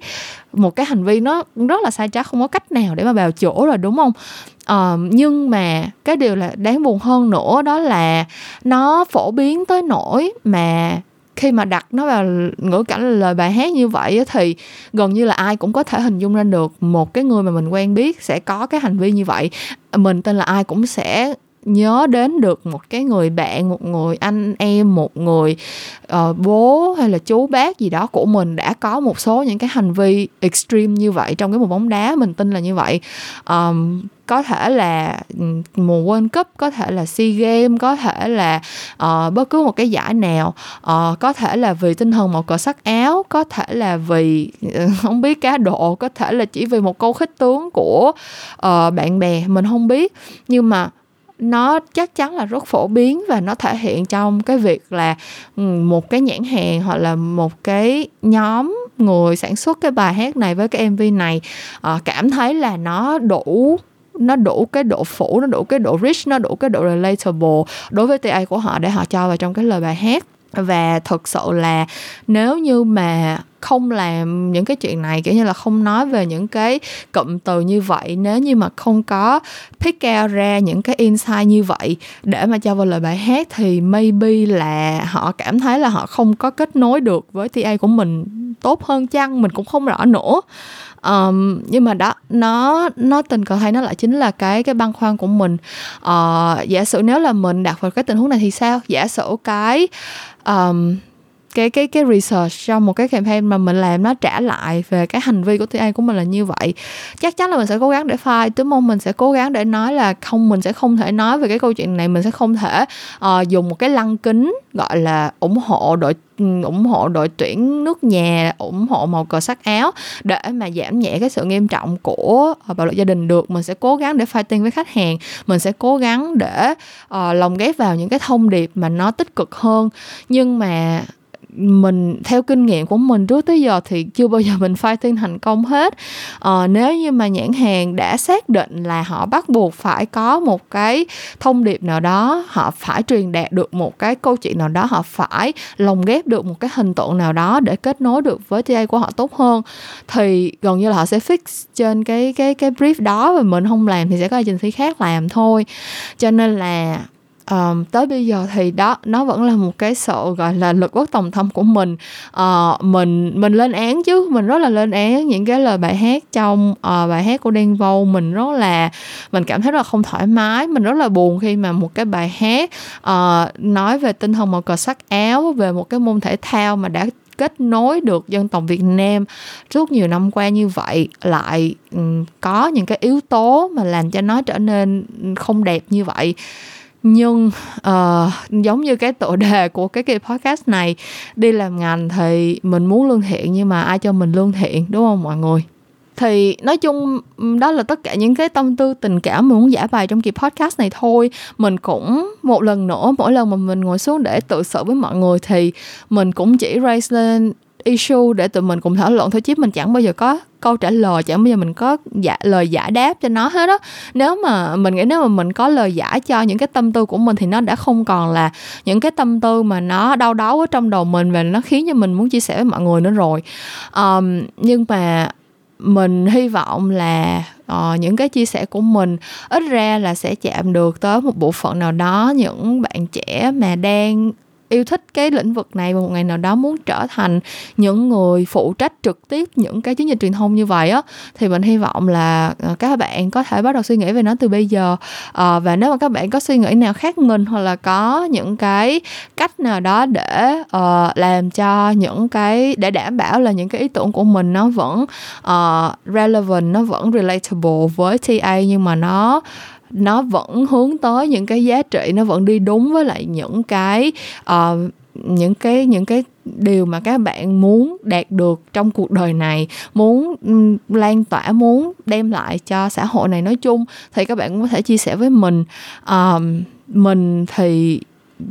Speaker 1: một cái hành vi nó rất là sai trái không có cách nào để mà bào chỗ rồi đúng không? Uh, nhưng mà cái điều là đáng buồn hơn nữa đó là nó phổ biến tới nỗi mà khi mà đặt nó vào ngữ cảnh là lời bài hát như vậy thì gần như là ai cũng có thể hình dung ra được một cái người mà mình quen biết sẽ có cái hành vi như vậy. Mình tên là ai cũng sẽ nhớ đến được một cái người bạn một người anh em một người uh, bố hay là chú bác gì đó của mình đã có một số những cái hành vi extreme như vậy trong cái mùa bóng đá mình tin là như vậy. Um, có thể là ừ, mùa World Cup có thể là SEA Games có thể là uh, bất cứ một cái giải nào. Uh, có thể là vì tinh thần một cờ sắc áo có thể là vì ừ, không biết cá độ có thể là chỉ vì một câu khích tướng của uh, bạn bè mình không biết. Nhưng mà nó chắc chắn là rất phổ biến và nó thể hiện trong cái việc là ừ, một cái nhãn hàng hoặc là một cái nhóm người sản xuất cái bài hát này với cái mv này. Ờ, cảm thấy là nó đủ nó đủ cái độ phủ, nó đủ cái độ rich, nó đủ cái độ relatable đối với TA của họ để họ cho vào trong cái lời bài hát. Và thực sự là nếu như mà không làm những cái chuyện này kiểu như là không nói về những cái cụm từ như vậy. Nếu như mà không có pick out ra những cái insight như vậy để mà cho vào lời bài hát thì maybe là họ cảm thấy là họ không có kết nối được với TA của mình tốt hơn chăng mình cũng không rõ nữa. Um, nhưng mà đó nó nó tình cờ hay nó lại chính là cái cái băn khoăn của mình. Uh, giả sử nếu là mình đặt vào cái tình huống này thì sao? Giả sử cái um, cái cái cái research trong một cái campaign mà mình làm nó trả lại về cái hành vi của TA của mình là như vậy. Chắc chắn là mình sẽ cố gắng để file đúng không? Mình sẽ cố gắng để nói là không mình sẽ không thể nói về cái câu chuyện này mình sẽ không thể uh, dùng một cái lăng kính gọi là ủng hộ đội ừ, ủng hộ đội tuyển nước nhà ủng hộ màu cờ sắc áo để mà giảm nhẹ cái sự nghiêm trọng của ờ, bạo lực gia đình được. Mình sẽ cố gắng để fighting với khách hàng. Mình sẽ cố gắng để uh, lồng ghép vào những cái thông điệp mà nó tích cực hơn. Nhưng mà mình theo kinh nghiệm của mình trước tới giờ thì chưa bao giờ mình fighting thành công hết. À, nếu như mà nhãn hàng đã xác định là họ bắt buộc phải có một cái thông điệp nào đó họ phải truyền đạt được một cái câu chuyện nào đó họ phải lồng ghép được một cái hình tượng nào đó để kết nối được với TA của họ tốt hơn thì gần như là họ sẽ fix trên cái cái cái brief đó và mình không làm thì sẽ có agency khác làm thôi. Cho nên là um, tới bây giờ thì đó nó vẫn là một cái sự gọi là lực bất tòng tâm của mình. Uh, mình mình lên án chứ mình rất là lên án những cái lời bài hát trong uh, bài hát của Đen Vâu. Mình rất là mình cảm thấy rất là không thoải mái mình rất là buồn khi mà một cái bài hát uh, nói về tinh thần màu cờ sắc áo về một cái môn thể thao mà đã kết nối được dân tộc Việt Nam suốt nhiều năm qua như vậy lại có những cái yếu tố mà làm cho nó trở nên không đẹp như vậy nhưng uh, giống như cái tựa đề của cái kỳ podcast này đi làm ngành thì mình muốn lương thiện nhưng mà ai cho mình lương thiện đúng không mọi người? Thì nói chung đó là tất cả những cái tâm tư tình cảm mình muốn giải bày trong kỳ podcast này thôi. Mình cũng một lần nữa mỗi lần mà mình ngồi xuống để tự sự với mọi người thì mình cũng chỉ raise lên issue để tụi mình cùng thảo luận. Thôi chứ mình chẳng bao giờ có câu trả lời chẳng bao giờ mình có giả, lời giải đáp cho nó hết á. Nếu mà mình nghĩ nếu mà mình có lời giải cho những cái tâm tư của mình thì nó đã không còn là những cái tâm tư mà nó đau đớn ở trong đầu mình và nó khiến cho mình muốn chia sẻ với mọi người nữa rồi. Um, nhưng mà mình hy vọng là uh, những cái chia sẻ của mình ít ra là sẽ chạm được tới một bộ phận nào đó những bạn trẻ mà đang yêu thích cái lĩnh vực này và một ngày nào đó muốn trở thành những người phụ trách trực tiếp những cái chiến dịch truyền thông như vậy á thì mình hy vọng là ờ, các bạn có thể bắt đầu suy nghĩ về nó từ bây giờ. À, và nếu mà các bạn có suy nghĩ nào khác mình hoặc là có những cái cách nào đó để uh, làm cho những cái để đảm bảo là những cái ý tưởng của mình nó vẫn uh, relevant nó vẫn relatable với TA nhưng mà nó nó vẫn hướng tới những cái giá trị nó vẫn đi đúng với lại những cái uh, những cái những cái điều mà các bạn muốn đạt được trong cuộc đời này muốn lan tỏa muốn đem lại cho xã hội này. Nói chung thì các bạn cũng có thể chia sẻ với mình uh, mình thì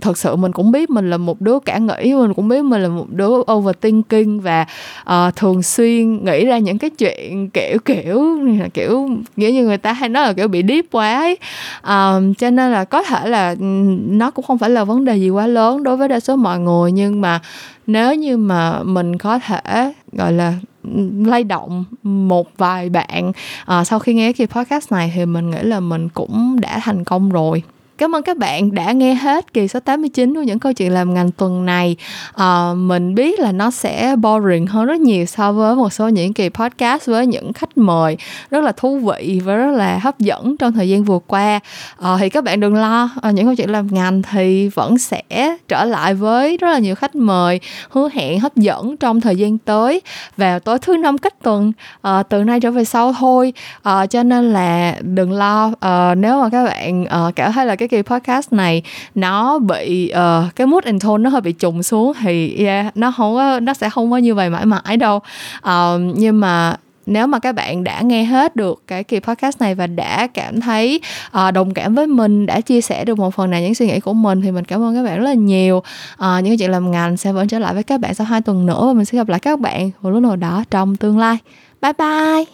Speaker 1: thật sự mình cũng biết mình là một đứa cả nghĩ mình cũng biết mình là một đứa overthinking và uh, thường xuyên nghĩ ra những cái chuyện kiểu kiểu kiểu nghĩa như người ta hay nói là kiểu bị deep quá ấy. Um, cho nên là có thể là ừ, nó cũng không phải là vấn đề gì quá lớn đối với đa số mọi người nhưng mà nếu như mà mình có thể gọi là ừ, lay động một vài bạn uh, sau khi nghe cái podcast này thì mình nghĩ là mình cũng đã thành công rồi. Cảm ơn các bạn đã nghe hết kỳ số 89 của những câu chuyện làm ngành tuần này. À, mình biết là nó sẽ boring hơn rất nhiều so với một số những kỳ podcast với những khách mời rất là thú vị và rất là hấp dẫn trong thời gian vừa qua. À, thì các bạn đừng lo, à, những câu chuyện làm ngành thì vẫn sẽ trở lại với rất là nhiều khách mời hứa hẹn hấp dẫn trong thời gian tới vào tối thứ năm cách tuần à, từ nay trở về sau thôi. À, cho nên là đừng lo à, nếu mà các bạn à, cảm thấy là cái kỳ podcast này nó bị uh, cái mood and tone nó hơi bị trùng xuống thì yeah, nó không có nó sẽ không có như vậy mãi mãi đâu. Uh, nhưng mà nếu mà các bạn đã nghe hết được cái kỳ podcast này và đã cảm thấy uh, đồng cảm với mình đã chia sẻ được một phần nào những suy nghĩ của mình thì mình cảm ơn các bạn rất là nhiều. Uh, những chuyện làm ngành sẽ vẫn trở lại với các bạn sau hai tuần nữa và mình sẽ gặp lại các bạn một lúc nào đó trong tương lai. Bye bye!